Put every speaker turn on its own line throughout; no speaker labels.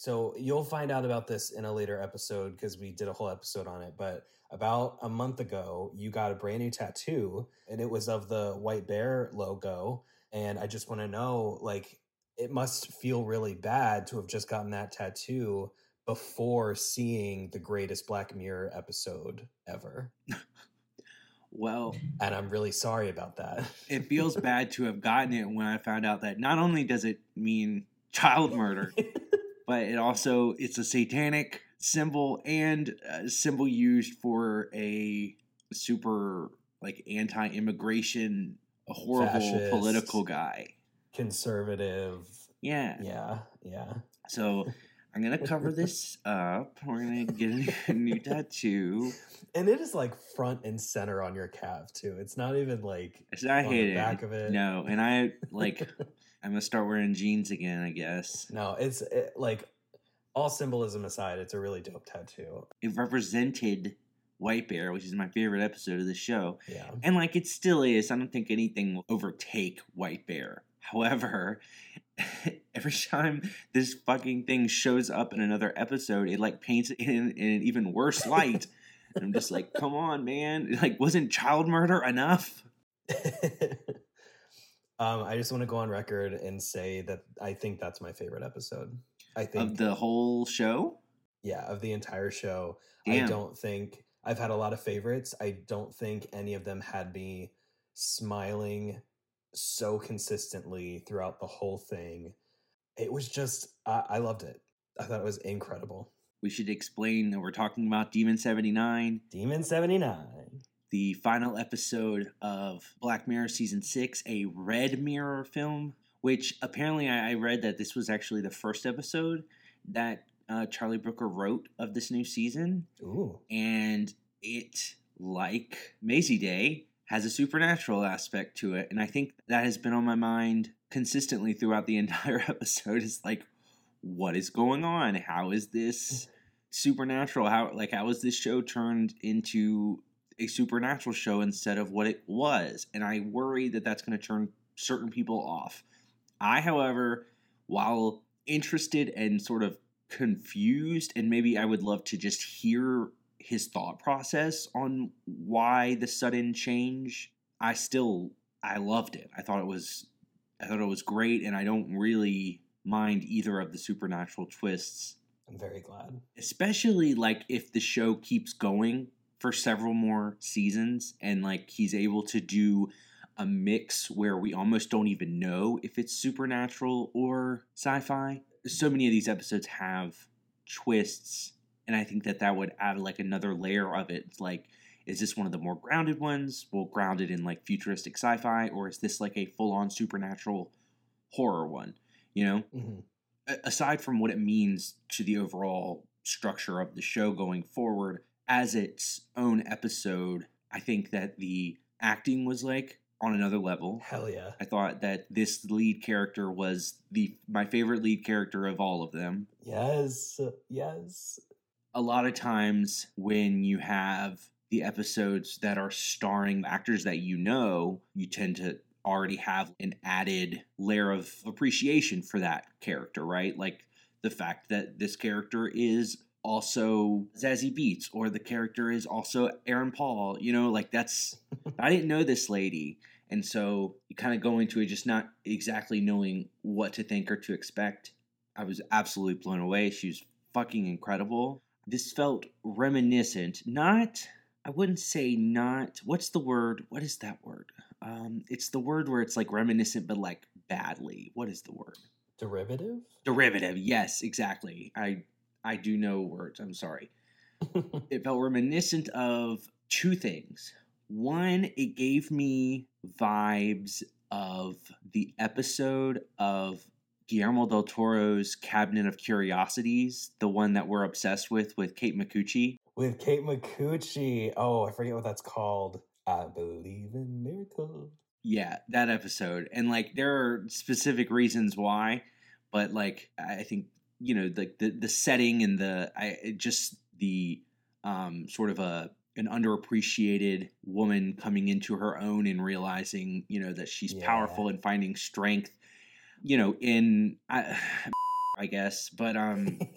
So you'll find out about this in a later episode because we did a whole episode on it. But about a month ago, you got a brand new tattoo, and it was of the White Bear logo. And I just want to know, like, it must feel really bad to have just gotten that tattoo before seeing the greatest Black Mirror episode ever.
Well,
and I'm really sorry about that.
it feels bad to have gotten it when I found out that not only does it mean child murder, but it also it's a satanic symbol and a symbol used for a super like anti-immigration a horrible
Fascist.
political guy
Conservative.
yeah
Yeah, yeah.
so i'm gonna cover this up we're gonna get a new tattoo
And it is like front and center on your calf too. It's not even like
It's- hate
the back of it.
no and i like i'm gonna start wearing jeans again i guess
No, it's it, like all symbolism aside, it's a really dope tattoo.
it represented white bear which is my favorite episode of the show
Yeah.
And like it still is. I don't think anything will overtake White Bear. However, every time this fucking thing shows up in another episode, it like paints it in, in an even worse light. and I'm just like, come on, man. Like, wasn't child murder enough?
um, I just want to go on record and say that I think that's my favorite episode. I think
Of the whole show?
yeah, of the entire show. I don't think I've had a lot of favorites. I don't think any of them had me smiling so consistently throughout the whole thing. It was just I, I loved it. I thought it was incredible.
We should explain that we're talking about Demon 79,
Demon 79.
The final episode of Black Mirror season six, a Red Mirror film. Which apparently I I read that this was actually the first episode that uh, Charlie Brooker wrote of this new season,
Ooh.
and it, like Mazey Day, has a supernatural aspect to it, and I think that has been on my mind consistently throughout the entire episode. Is like, what is going on? How is this supernatural? How like how is this show turned into a supernatural show instead of what it was? And I worry that that's going to turn certain people off. I, however, while interested and sort of confused, and maybe I would love to just hear his thought process on why the sudden change. I still I loved it. I thought it was I thought it was great, and I don't really mind either of the supernatural twists
I'm very glad.
especially like if the show keeps going for several more seasons and like he's able to do a mix where we almost don't even know if it's supernatural or sci-fi. So many of these episodes have twists and i think that that would add like another layer of it. It's like is this one of the more grounded ones? Well grounded in like futuristic sci-fi or is this like a full-on supernatural horror one you know?
Mhm.
a- aside from what it means to the overall structure of the show going forward as its own episode i think that the acting was like on another level
Hell yeah.
i thought that this lead character was the my favorite lead character of all of them
Yes. Yes.
a lot of times when you have the episodes that are starring actors that you know, you tend to already have an added layer of appreciation for that character, right? Like the fact that this character is also Zazie Beetz or the character is also Aaron Paul, you know, like that's I didn't know this lady. And so you kind of go into it just not exactly knowing what to think or to expect. I was absolutely blown away. She was fucking incredible. This felt reminiscent, not, I wouldn't say not, what's the word? What is that word? Um, it's the word where it's like reminiscent, but like badly. What is the word?
Derivative?
Derivative. Yes, exactly. I I do know words. I'm sorry. It felt reminiscent of two things. One, it gave me vibes of the episode of Guillermo del Toro's Cabinet of Curiosities, the one that we're obsessed with with Kate Micucci.
With Kate Micucci. Oh, I forget what that's called. I believe in miracles.
Yeah, that episode. And like there are specific reasons why, but like I think, you know, like the the setting and the I just the um sort of a an underappreciated woman coming into her own and realizing, you know, that she's
Yeah.
powerful and finding strength, you know, in I I guess. But um,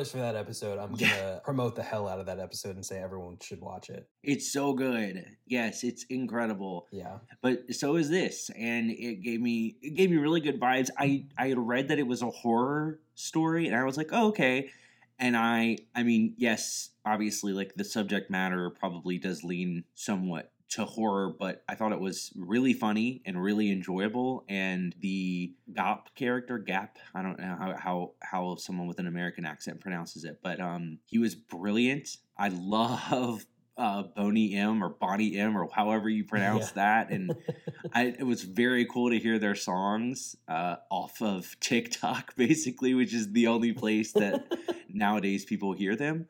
Spoilers for that episode. I'm gonna promote the hell out of that episode and say everyone should watch it.
it's so good. Yes, it's incredible.
Yeah.
But so is this, and it gave me it gave me really good vibes. I I had read that it was a horror story, and I was like, oh, okay. And I I mean, yes, obviously, like the subject matter probably does lean somewhat to horror, but I thought it was really funny and really enjoyable. And the Gap character, Gap, I don't know how how, how someone with an American accent pronounces it, but um, he was brilliant. I love uh, Boney M or Bonnie M or however you pronounce
Yeah.
that, and I, it was very cool to hear their songs uh, off of TikTok, basically, which is the only place that nowadays people hear them.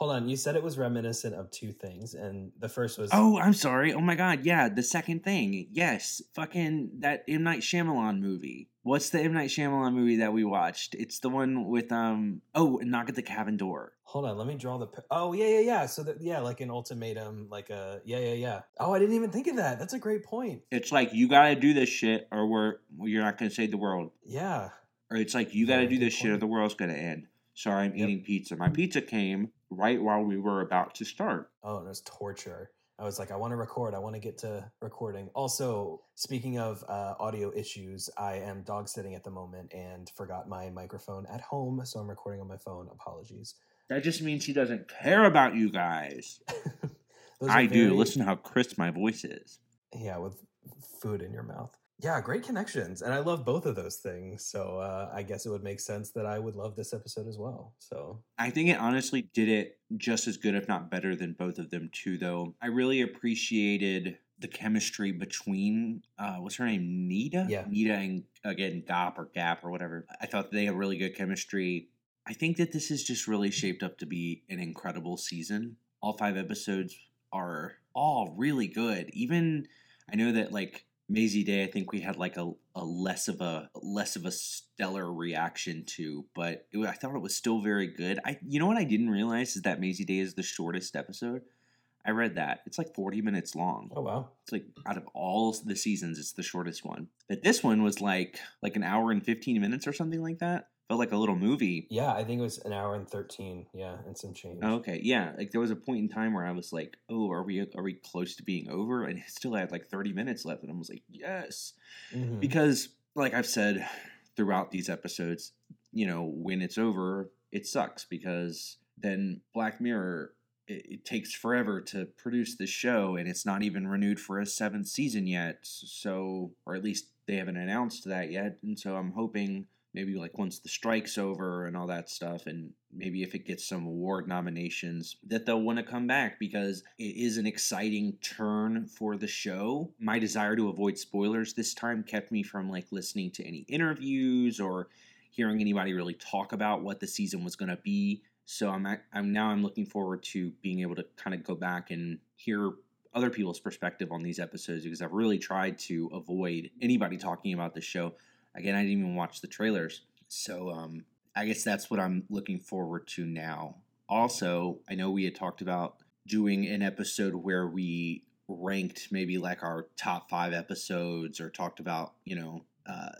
Hold on, you said it was reminiscent of two things, and the first was
Oh, I'm sorry. Oh my god, yeah, the second thing. Yes, fucking that M Night Shyamalan movie. What's the M Night Shyamalan movie that we watched? It's the one with um oh, Knock at the Cabin Door.
Hold on, let me draw the. Oh yeah, yeah, yeah. So that yeah, like an ultimatum, like a yeah, yeah, yeah. Oh, I didn't even think of that. That's a great point.
It's like you got to do this shit or we're you're not going to save the world.
Yeah,
Or it's like you got to
Very
do this shit or the world's going to end. Sorry, I'm
Yep.
eating pizza. My pizza came right while we were about to start.
Oh, was torture. I was like, I want to record. I want to get to recording. Also, speaking of uh, audio issues, I am dog sitting at the moment and forgot my microphone at home, so I'm recording on my phone. Apologies.
That just means he doesn't care about you guys. I do. Listen to how crisp my voice is.
Yeah, with food in your mouth. Yeah, great connections, and I love both of those things. So uh, I guess it would make sense that I would love this episode as well. So
I think it honestly did it just as good, if not better, than both of them too. Though I really appreciated the chemistry between uh, what's her name, Nida,
Yeah.
Nida, and again Gap or Gap or whatever. I thought they had really good chemistry. I think that this is just really shaped up to be an incredible season. All five episodes are all really good. Even I know that like Mazey Day, I think we had like a, a less of a less of a stellar reaction to, but it, I thought it was still very good. I you know what I didn't realize is that Mazey Day is the shortest episode. I read that it's like forty minutes long.
oh wow,
It's like out of all the seasons, it's the shortest one. But this one was like like an hour and fifteen minutes or something like that. Felt like a little movie.
yeah, I think it was an hour and thirteen. Yeah, and some change.
Okay, yeah. Like there was a point in time where I was like, "Oh, are we are we close to being over?" And it still had like thirty minutes left, and I was like, "Yes."
Mhm.
because like i've said throughout these episodes you know when it's over it sucks because then black mirror it, it takes forever to produce the show and it's not even renewed for a seventh season yet so or at least they haven't announced that yet and so i'm hoping maybe like once the strike's over and all that stuff and maybe if it gets some award nominations that they'll want to come back because it is an exciting turn for the show. My desire to avoid spoilers this time kept me from like listening to any interviews or hearing anybody really talk about what the season was going to be. So i'm ac- i'm now i'm looking forward to being able to kind of go back and hear other people's perspective on these episodes because i've really tried to avoid anybody talking about the show Again, I didn't even watch the trailers. So um, I guess that's what I'm looking forward to now. Also, I know we had talked about doing an episode where we ranked maybe like our top five episodes or talked about, you know, uh,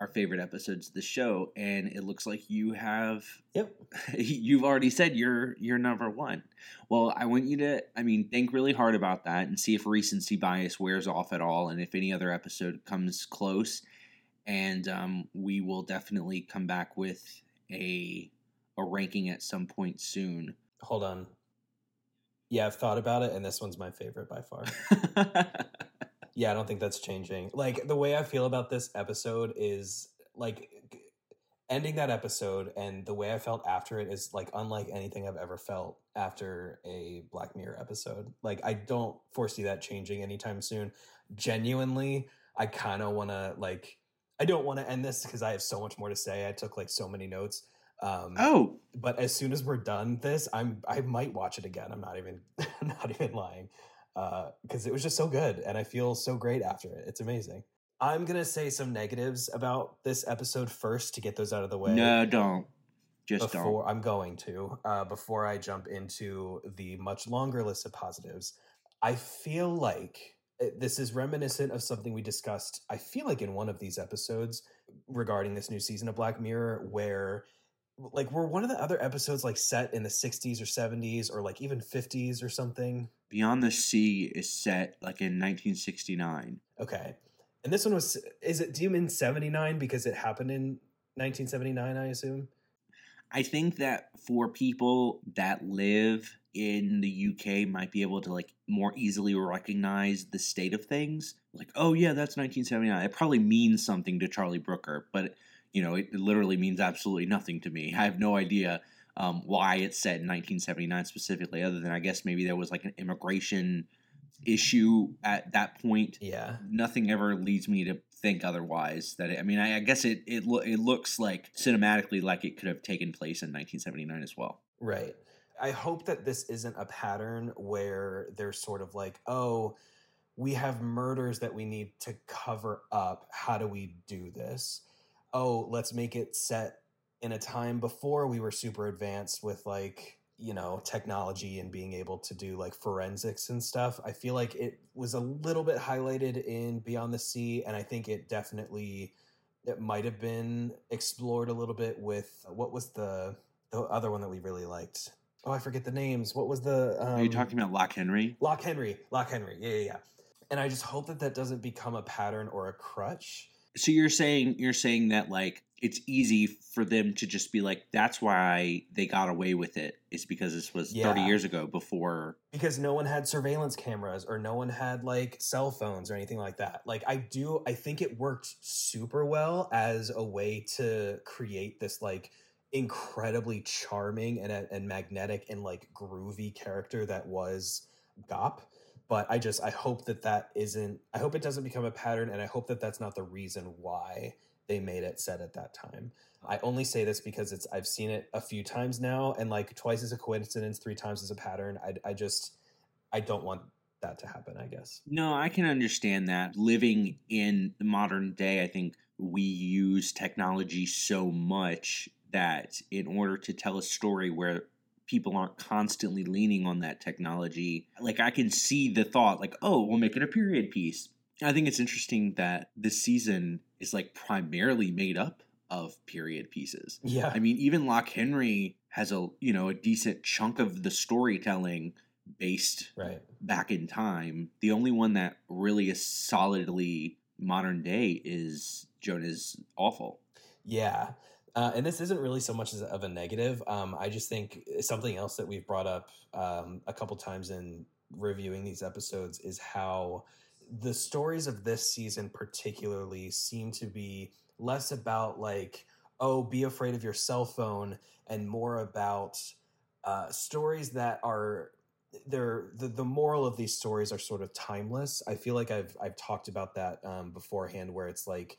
our favorite episodes of the show. And it looks like you have
Yep.
you've already said you're you're number one. Well, I want you to, I mean, think really hard about that and see if recency bias wears off at all, and if any other episode comes close. And um, we will definitely come back with a a ranking at some point soon.
Hold on. Yeah, I've thought about it, and this one's my favorite by far. Yeah, I don't think that's changing. Like the way I feel about this episode is like ending that episode and the way I felt after it is like unlike anything I've ever felt after a Black Mirror episode. Like I don't foresee that changing anytime soon. Genuinely, I kind of want to like I don't want to end this because I have so much more to say. I took like so many notes. Um
oh,
but as soon as we're done this, I'm I might watch it again. I'm not even I'm not even lying. Uh because it was just so good and I feel so great after it. It's amazing. I'm going to say some negatives about this episode first to get those out of the way.
no, don't. Just don't.
before I'm going to uh before I jump into the much longer list of positives. I feel like Uh, this is reminiscent of something we discussed, I feel like in one of these episodes regarding this new season of Black Mirror, where like were one of the other episodes like set in the 60s or 70s or like even 50s or something?
Beyond the Sea is set like in 1969.
Okay. And this one was is it do you mean 79 because it happened in 1979, I assume?
I think that for people that live in the UK might be able to like more easily recognize the state of things. Like, oh yeah, that's 1979. It probably means something to Charlie Brooker, but you know, it literally means absolutely nothing to me. I have no idea um, why it's set in 1979 specifically, other than I guess maybe there was like an immigration issue at that point
Yeah.
nothing ever leads me to think otherwise. That it, I mean, I, I guess it it lo- it looks like cinematically like it could have taken place in 1979 as well.
Right. I hope that this isn't a pattern where there's sort of like, oh, we have murders that we need to cover up. How do we do this? Oh, let's make it set in a time before we were super advanced with like, you know, technology and being able to do like forensics and stuff. I feel like it was a little bit highlighted in Beyond the Sea, and I think it definitely it might have been explored a little bit with uh, what was the the other one that we really liked. Oh, I forget the names. What was the? Um,
Are you talking about Loch Henry?
Loch Henry? Loch Henry. Yeah, yeah, yeah. And I just hope that that doesn't become a pattern or a crutch.
So you're saying you're saying that like it's easy for them to just be like that's why they got away with it is because this was 30 years ago before
because no one had surveillance cameras or no one had like cell phones or anything like that. Like I do I think it worked super well as a way to create this like incredibly charming and and magnetic and like groovy character that was Gaap. But I just I hope that that isn't I hope it doesn't become a pattern and I hope that that's not the reason why they made it set at that time. I only say this because it's I've seen it a few times now, and like twice is a coincidence, three times is a pattern. I I just I don't want that to happen. I guess.
No, I can understand that. Living in the modern day, I think we use technology so much that in order to tell a story where people aren't constantly leaning on that technology, like I can see the thought, like, oh, we'll make it a period piece. I think it's interesting that this season is like primarily made up of period pieces.
Yeah.
I mean, even Loch Henry has a you know a decent chunk of the storytelling based
right.
back in time. The only one that really is solidly modern day is Joan is awful.
Yeah. Uh, and this isn't really so much as of a negative. Um, I just think something else that we've brought up um, a couple times in reviewing these episodes is how the stories of this season, particularly, seem to be less about like, oh, be afraid of your cell phone, and more about uh, stories that are they're the, the moral of these stories are sort of timeless. I feel like I've I've talked about that um, beforehand, where it's like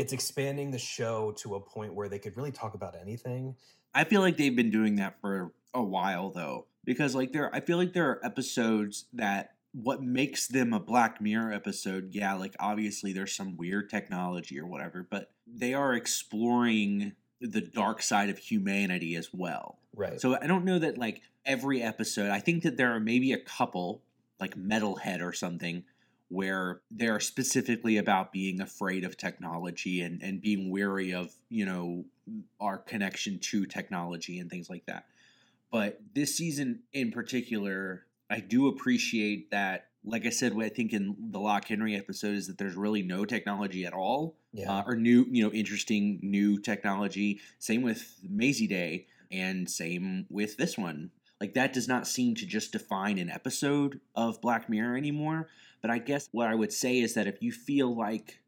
it's expanding the show to a point where they could really talk about anything.
I feel like they've been doing that for a while though, because like there, I feel like there are episodes that what makes them a Black Mirror episode, yeah, like obviously there's some weird technology or whatever, but they are exploring the dark side of humanity as well.
Right.
So I don't know that like every episode. I think that there are maybe a couple, like Metalhead or something, where they're specifically about being afraid of technology and and being wary of you know our connection to technology and things like that. But this season in particular, I do appreciate that. Like I said, what I think in the Loch Henry episode is that there's really no technology at all
yeah.
uh, or new, you know, interesting new technology. Same with Mazey Day, and same with this one. Like that does not seem to just define an episode of Black Mirror anymore. But I guess what I would say is that if you feel like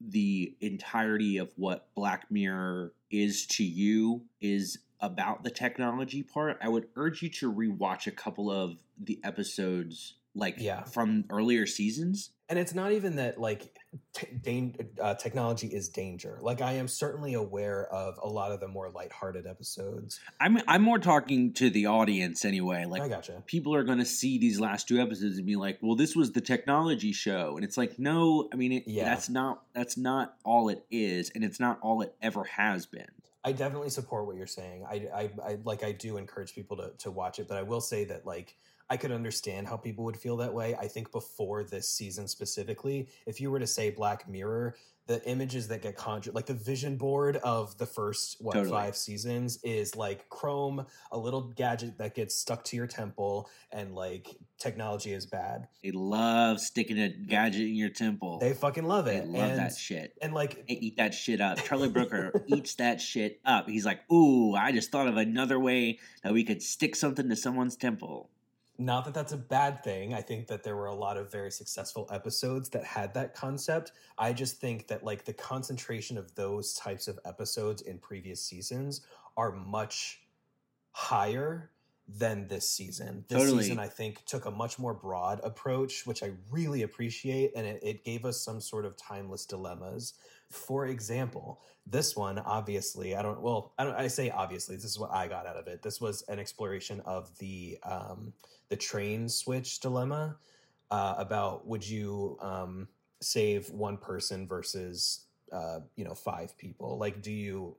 the entirety of what Black Mirror is to you is about the technology part, I would urge you to rewatch a couple of the episodes like
Yeah.
from earlier seasons
and it's not even that like t- dan- uh, technology is danger. Like I am certainly aware of a lot of the more lighthearted episodes.
I'm I'm more talking to the audience anyway.
I
Like
gotcha.
people are going to see these last two episodes and be like, "Well, this was the technology show," and it's like, no, I mean, it,
Yeah.
that's not that's not all it is, and it's not all it ever has been.
I definitely support what you're saying. I, I, I like I do encourage people to to watch it, but I will say that like I could understand how people would feel that way. I think before this season specifically, if you were to say Black Mirror, the images that get conjured, like the vision board of the first what
Totally.
five seasons, is like Chrome, a little gadget that gets stuck to your temple, and like technology is bad.
They love sticking a gadget in your temple.
They fucking love it.
They love
and,
that shit.
And like
They eat that shit up. Charlie Brooker eats that shit up. He's like, "Ooh, I just thought of another way that we could stick something to someone's temple."
Not that that's a bad thing. I think that there were a lot of very successful episodes that had that concept. I just think that like the concentration of those types of episodes in previous seasons are much higher than this season. This
Totally.
season, I think, took a much more broad approach, which I really appreciate, and it, it gave us some sort of timeless dilemmas. For example, this one obviously, I don't. Well, I don't. I say obviously. This is what I got out of it. This was an exploration of the um, the train switch dilemma uh, about would you um, save one person versus uh, you know five people? Like, do you?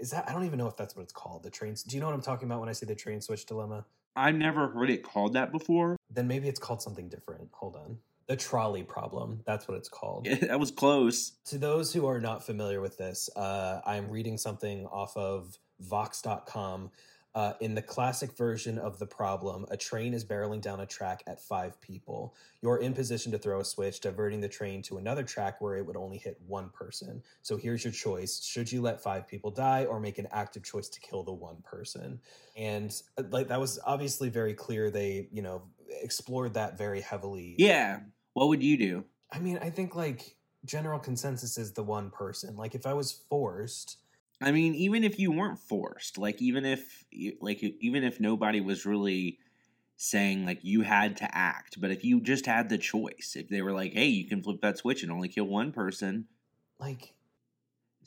Is that I don't even know if that's what it's called. The trains. Do you know what I'm talking about when I say the train switch dilemma?
I've never heard it called that before.
Then maybe it's called something different. Hold on. The trolley problem. That's what it's called.
that was close.
To those who are not familiar with this, uh, I'm reading something off of Vox.com. Uh, in the classic version of the problem, a train is barreling down a track at five people. You're in position to throw a switch, diverting the train to another track where it would only hit one person. So here's your choice: should you let five people die, or make an active choice to kill the one person? And uh, like that was obviously very clear. They, you know, explored that very heavily.
Yeah. What would you do?
I mean, I think like general consensus is the one person. Like if I was forced,
I mean, even if you weren't forced, like even if like even if nobody was really saying like you had to act, but if you just had the choice, if they were like, "Hey, you can flip that switch and only kill one person,"
like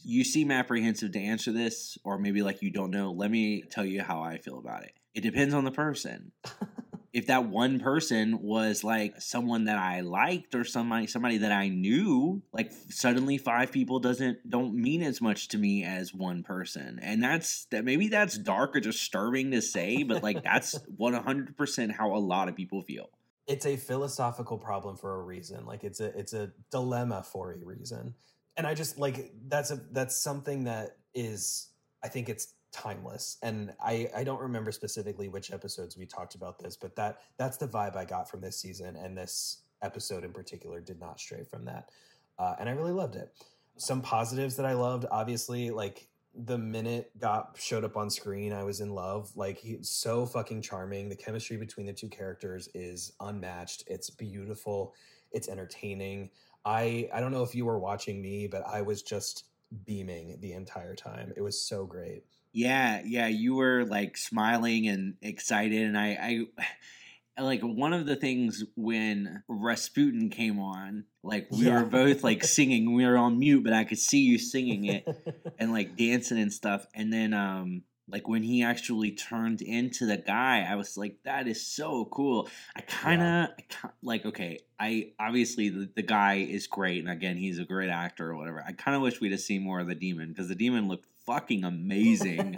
you seem apprehensive to answer this, or maybe like you don't know. Let me tell you how I feel about it. It depends on the person. if that one person was like someone that I liked or somebody somebody that I knew, like suddenly five people doesn't don't mean as much to me as one person. And that's that maybe that's dark or disturbing to say, but like that's 100% how a lot of people feel.
it's a philosophical problem for a reason. Like it's a it's a dilemma for a reason. And I just like that's a that's something that is I think it's timeless. And I I don't remember specifically which episodes we talked about this, but that that's the vibe I got from this season and this episode in particular did not stray from that. Uh, and I really loved it. Some positives that I loved, obviously, like the minute Gaap showed up on screen, I was in love. Like he's so fucking charming. The chemistry between the two characters is unmatched. It's beautiful. It's entertaining. I I don't know if you were watching me, but I was just beaming the entire time. It was so great.
Yeah, yeah, you were like smiling and excited, and I, I like one of the things when Rasputin came on, like we
Yeah.
were both like singing, we were on mute, but I could see you singing it and like dancing and stuff, and then um like when he actually turned into the guy, I was like, that is so cool. I kind of like okay, I obviously the, the guy is great, and again, he's a great actor or whatever. I kind of wish we'd have seen more of the demon because the demon looked fucking amazing.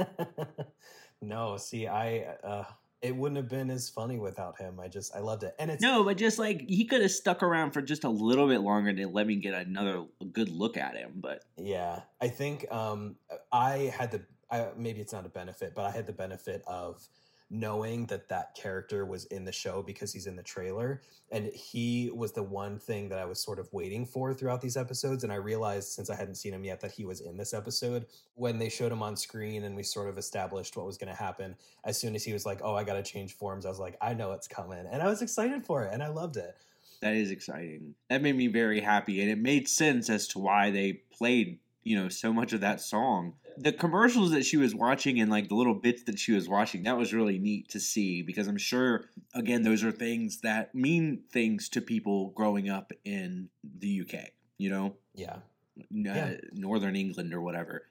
no, see, I uh it wouldn't have been as funny without him. I just I loved it. And it's
No, but just like he could have stuck around for just a little bit longer to let me get another good look at him. But
Yeah, I think um, I had the I, maybe it's not a benefit, but I had the benefit of knowing that that character was in the show because he's in the trailer, and he was the one thing that I was sort of waiting for throughout these episodes. And I realized since I hadn't seen him yet that he was in this episode when they showed him on screen and we sort of established what was going to happen. As soon as he was like, "Oh, I got to change forms," I was like, "I know it's coming," and I was excited for it, and I loved it.
that is exciting. That made me very happy, and it made sense as to why they played you know so much of that song. The commercials that she was watching and like the little bits that she was watching, that was really neat to see because I'm sure again those are things that mean things to people growing up in the UK. You know,
Yeah.
uh,
Yeah.
Northern England or whatever.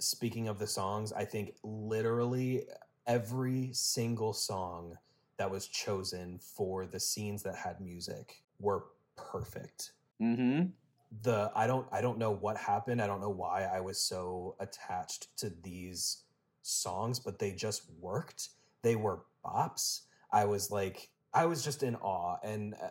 speaking of the songs, I think literally every single song that was chosen for the scenes that had music were perfect.
Mm-hmm.
The I don't I don't know what happened. I don't know why I was so attached to these songs, but they just worked. They were bops. I was like I was just in awe and uh,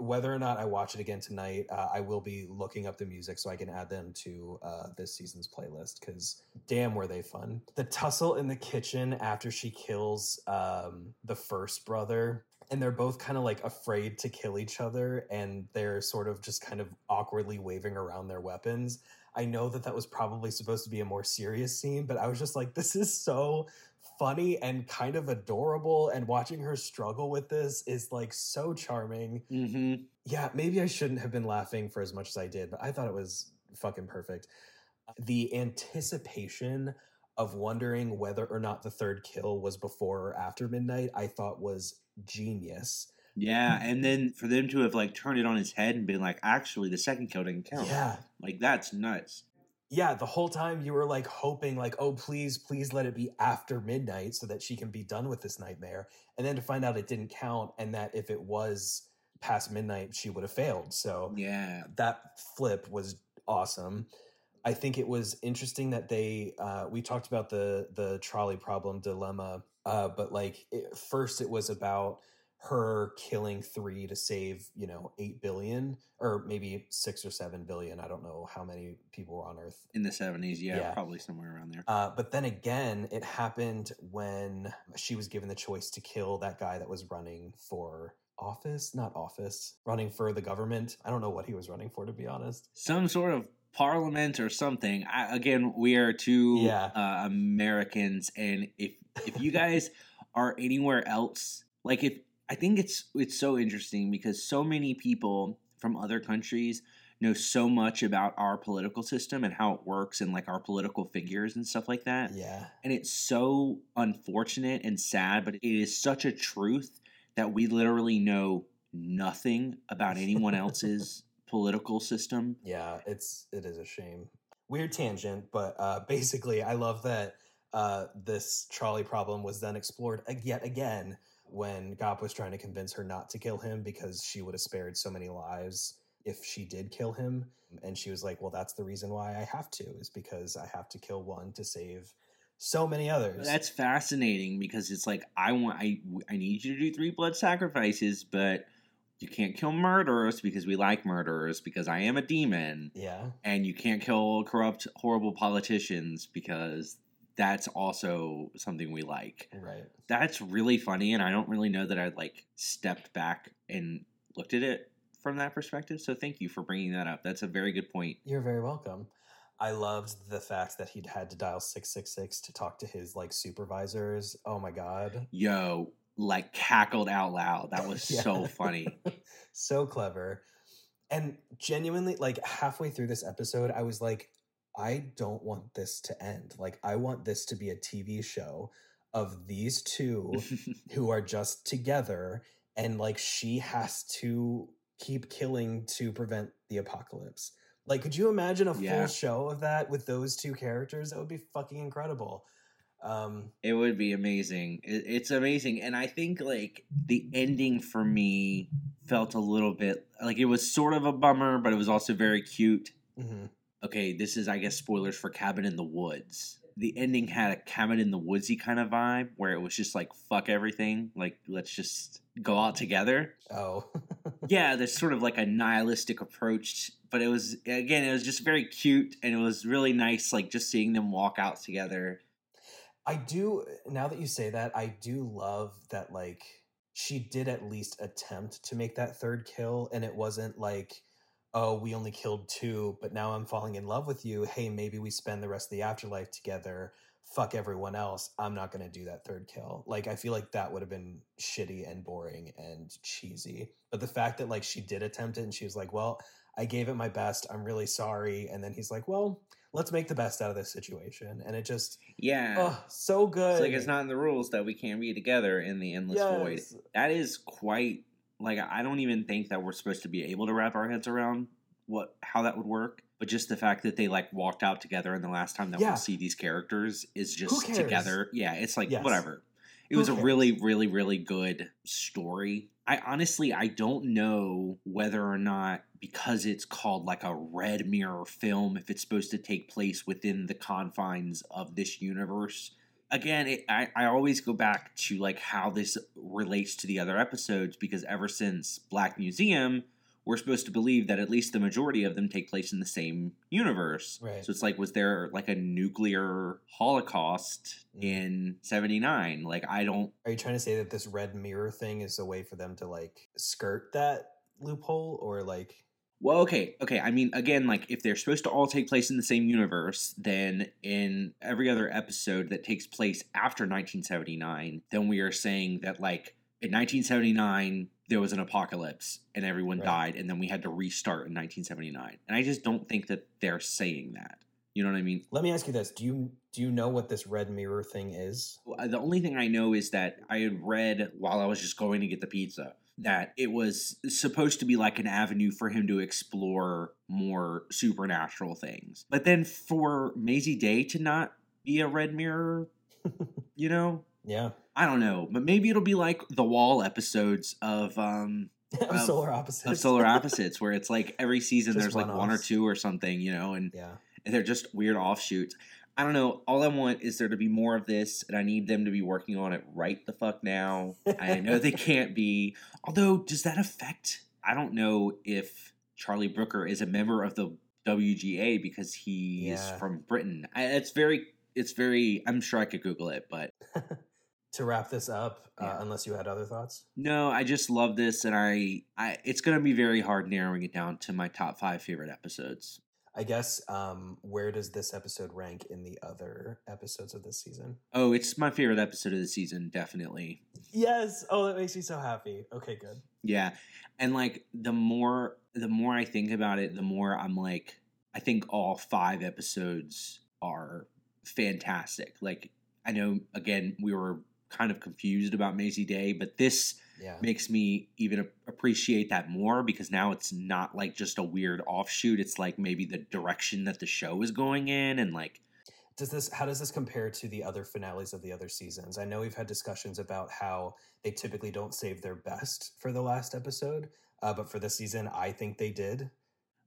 whether or not I watch it again tonight, uh, I will be looking up the music so I can add them to uh, this season's playlist because damn, were they fun. The tussle in the kitchen after she kills um, the first brother, and they're both kind of like afraid to kill each other, and they're sort of just kind of awkwardly waving around their weapons. I know that that was probably supposed to be a more serious scene, but I was just like, this is so funny and kind of adorable and watching her struggle with this is like so charming
mm-hmm.
yeah maybe i shouldn't have been laughing for as much as i did but i thought it was fucking perfect the anticipation of wondering whether or not the third kill was before or after midnight i thought was genius
yeah and then for them to have like turned it on his head and been like actually the second kill didn't count
yeah
like that's nuts
yeah, the whole time you were like hoping, like, oh, please, please let it be after midnight so that she can be done with this nightmare. And then to find out it didn't count and that if it was past midnight, she would have failed. So,
yeah,
that flip was awesome. I think it was interesting that they, uh, we talked about the, the trolley problem dilemma, uh, but like, it, first it was about, her killing three to save you know eight billion or maybe six or seven billion i don't know how many people were on earth.
In the 70s yeah, yeah. probably somewhere around there.
Uh, but then again it happened when she was given the choice to kill that guy that was running for office not office running for the government. I don't know what he was running for to be honest.
Some sort of parliament or something I, again we are two
yeah.
uh, americans and if if you guys are anywhere else like if I think it's it's so interesting because so many people from other countries know so much about our political system and how it works and like our political figures and stuff like that.
Yeah.
And it's so unfortunate and sad, but it is such a truth that we literally know nothing about anyone else's political system.
Yeah, it's it is a shame. Weird tangent, but uh basically I love that uh this trolley problem was then explored yet again when Gaap was trying to convince her not to kill him because she would have spared so many lives if she did kill him. And she was like, Well, that's the reason why I have to, is because I have to kill one to save so many others.
That's fascinating because it's like I want I I need you to do three blood sacrifices, but you can't kill murderers because we like murderers because I am a demon.
Yeah.
And you can't kill corrupt horrible politicians because that's also something we like.
Right.
That's really funny, and I don't really know that I like stepped back and looked at it from that perspective. So thank you for bringing that up. That's a very good point.
You're very welcome. I loved the fact that he'd had to dial 666 to talk to his like supervisors. Oh my god.
Yo, like cackled out loud. That was yeah. so funny.
so clever. And genuinely like halfway through this episode I was like I don't want this to end. Like, I want this to be a TV show of these two who are just together and like she has to keep killing to prevent the apocalypse. Like, could you imagine a yeah. full show of that with those two characters? That would be fucking incredible. Um,
it would be amazing. It, it's amazing, and I think like the ending for me felt a little bit like it was sort of a bummer, but it was also very cute.
Mm-hmm
okay, this is I guess spoilers for Cabin in the Woods. The ending had a cabin in the woodsy kind of vibe where it was just like fuck everything, like let's just go out together.
Oh.
yeah, there's sort of like a nihilistic approach, but it was again, it was just very cute and it was really nice like just seeing them walk out together.
I do now that you say that, I do love that like she did at least attempt to make that third kill and it wasn't like oh, we only killed two, but now I'm falling in love with you. Hey, maybe we spend the rest of the afterlife together. Fuck everyone else. I'm not going to do that third kill. Like, I feel like that would have been shitty and boring and cheesy. But the fact that, like, she did attempt it and she was like, well, I gave it my best. I'm really sorry. And then he's like, well, let's make the best out of this situation. And it just,
yeah,
oh, so good.
It's like it's not in the rules that we can't be together in the endless yes. void. That is quite like I don't even think that we're supposed to be able to wrap our heads around what how that would work. But just the fact that they like walked out together and the last time that yeah. we'll see these characters is just together. Yeah, it's like yes. whatever. It Who was cares? a really, really, really good story. I honestly I don't know whether or not because it's called like a red mirror film if it's supposed to take place within the confines of this universe. Again, it, I, I always go back to like how this relates to the other episodes because ever since Black Museum, we're supposed to believe that at least the majority of them take place in the same universe.
Right.
So it's like, was there like a nuclear holocaust
Mm.
in 79? Like, I don't,
Are you trying to say that this red mirror thing is a way for them to like skirt that loophole or like
well, okay, okay. I mean, again, like if they're supposed to all take place in the same universe, then in every other episode that takes place after 1979, then we are saying that like in 1979 there was an apocalypse and everyone
Right.
died, and then we had to restart in 1979. And I just don't think that they're saying that. You know what I mean?
Let me ask you this. Do you do you know what this red mirror thing is?
Uh, the only thing I know is that I had read while I was just going to get the pizza that it was supposed to be like an avenue for him to explore more supernatural things. But then for Mazey Day to not be a red mirror, you know,
Yeah.
I don't know. But maybe it'll be like the wall episodes of um
of solar opposites.
of Solar Opposites where it's like every season
Just
there's like one or two or something, you know, and
yeah.
and they're just weird offshoots. I don't know. All I want is there to be more of this, and I need them to be working on it right the fuck now. I know they can't be. Although, does that affect? I don't know if Charlie Brooker is a member of the WGA because he is from Britain. I, it's very, it's very. I'm sure I could Google it, but
to wrap this up, uh,
Yeah.
unless you had other thoughts.
no, I just love this, and I, I, it's gonna be very hard narrowing it down to my top five favorite episodes.
I guess um, where does this episode rank in the other episodes of this season?
Oh, it's my favorite episode of the season, definitely.
Yes. Oh, that makes me so happy. Okay, good.
Yeah. And like the more the more I think about it, the more I'm like I think all 5 episodes are fantastic. Like I know again we were kind of confused about Mazey Day, but this
Yeah.
makes me even appreciate that more because now it's not like just a weird offshoot. It's like maybe the direction that the show is going in and like
Does this how does this compare to the other finales of the other seasons? I know we've had discussions about how they typically don't save their best for the last episode, uh, but for this season, I think they did.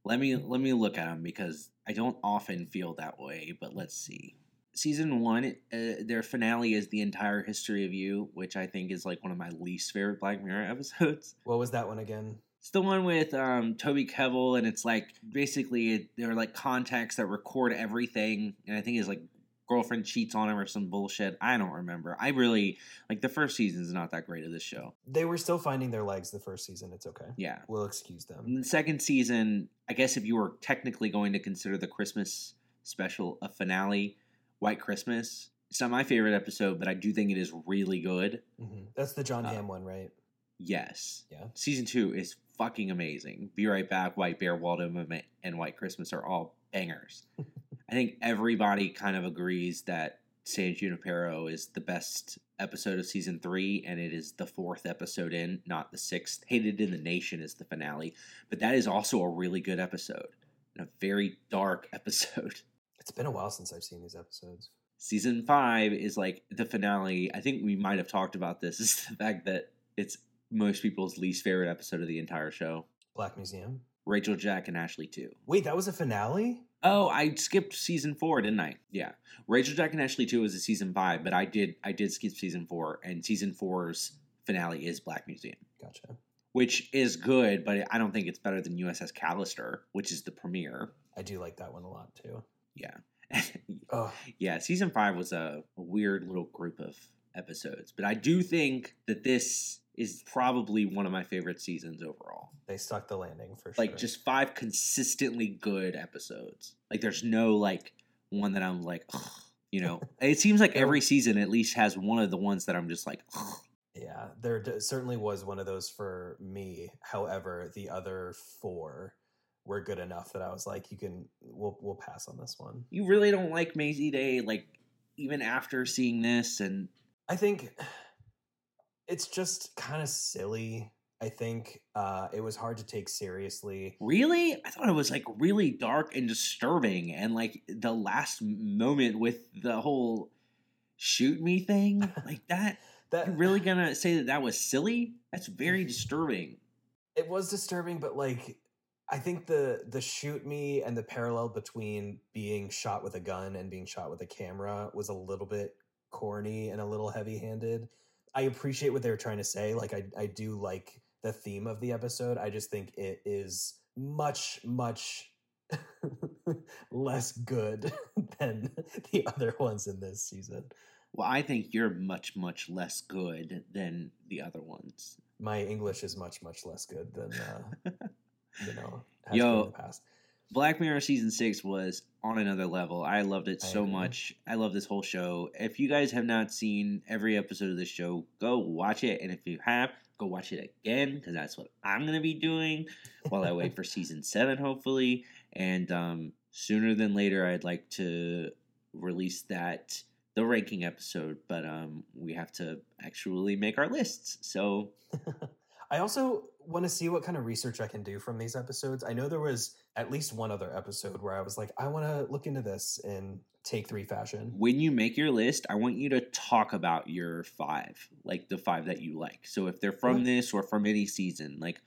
Let me let me look at them because I don't often feel that way, but let's see. Season one, uh, their finale is the entire history of you, which I think is like one of my least favorite Black Mirror episodes.
What was that one again?
It's the one with um, Toby Kebbell, and it's like basically it, they're like contacts that record everything, and I think his like girlfriend cheats on him or some bullshit. I don't remember. I really like the first season is not that great of this show.
They were still finding their legs the first season. It's okay.
Yeah,
We'll excuse them.
In the second season, I guess if you were technically going to consider the Christmas special a finale, White Christmas, it's not my favorite episode, but I do think it is really good.
hmm That's the Jon
Uh,
Hamm one, right?
Yes.
Yeah.
Season two is fucking amazing. Be Right Back, White Bear, Waldo Moment, and White Christmas are all bangers. I think everybody kind of agrees that San Junipero is the best episode of season three, and it is the fourth episode in, not the sixth. Hated in the Nation is the finale, but that is also a really good episode and a very dark episode.
It's been a while since I've seen these episodes.
Season five is like the finale. I think we might have talked about this, is the fact that it's most people's least favorite episode of the entire show.
Black Museum.
Rachel, Jack, and Ashley too.
Wait, that was a finale?
Oh, I skipped season four, didn't I? Yeah, Rachel, Jack, and Ashley two was a season five, but I did I did skip season four, and season four's finale is Black Museum,
Gotcha.
which is good, but I don't think it's better than USS Callister, which is the premiere.
I do like that one a lot too.
Yeah,
Oh,
yeah. Season five was a, a weird little group of episodes, but I do think that this is probably one of my favorite seasons overall.
they stuck the landing for sure.
like just five consistently good episodes. Like there's no like one that I'm like, Ugh, you know. it seems like every season at least has one of the ones that I'm just like, Ugh.
Yeah, there d- certainly was one of those for me. However, the other four were good enough that I was like, you can, we'll we'll pass on this one.
you really don't like Mazey Day, like even after seeing this and
I think it's just kind of silly. I think uh, it was hard to take seriously.
really, I thought it was like really dark and disturbing, and like the last moment with the whole shoot me thing like that.
that
You really gonna say that that was silly? That's very disturbing.
it was disturbing but like i think the the shoot me and the parallel between being shot with a gun and being shot with a camera was a little bit corny and a little heavy handed i appreciate what they were trying to say like i i do like the theme of the episode i just think it is much much less good than the other ones in this season
Well, I think you're much, much less good than the other ones.
my english is much much less good than uh you know
Yo,
in the past
Black Mirror season six was on another level. I loved it
I
so
agree.
much. I love this whole show. If you guys have not seen every episode of this show, go watch it. And if you have, go watch it again because that's what I'm going to be doing while I wait for season seven, hopefully. And um, sooner than later, I'd like to release that the ranking episode, but um, we have to actually make our lists. So
I also want to see what kind of research I can do from these episodes. I know there was at least one other episode where I was like, I want to look into this in take three fashion.
when you make your list, I want you to talk about your five, like the five that you like. So if they're from
Okay.
this or from any season, like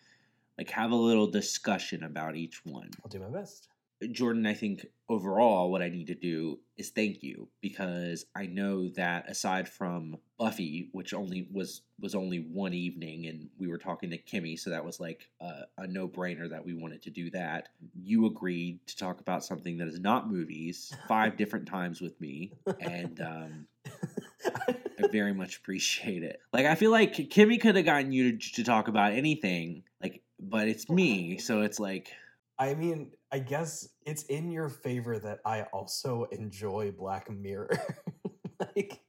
like have a little discussion about each one.
I'll do my best.
Jordan, I think overall what I need to do is thank you because I know that aside from Buffy, which only was was only one evening, and we were talking to Kimmy, so that was like a, a no brainer that we wanted to do that. You agreed to talk about something that is not movies five different times with me, and um, I very much appreciate it. Like I feel like Kimmy could have gotten you to, to talk about anything, like, but it's me, so it's like.
I mean, I guess it's in your favor that I also enjoy Black Mirror. like,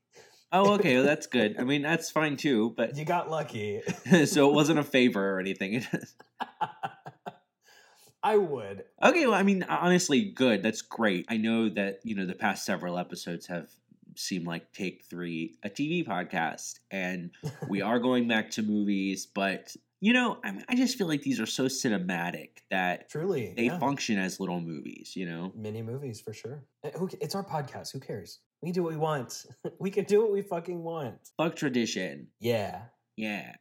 Oh, okay, well, that's good. I mean, that's fine too. But
you got lucky.
so it wasn't a favor or anything.
I would.
okay, well, I mean, honestly, good. That's great. I know that you know the past several episodes have seemed like Take Three, a TV podcast, and we are going back to movies. But you know, I mean, I just feel like these are so cinematic that
Truly.
they
yeah.
function as little movies. You know,
mini movies for sure. Eh, It's our podcast. Who cares? We can do what we want. we can do what we fucking want.
fuck tradition.
Yeah.
Yeah.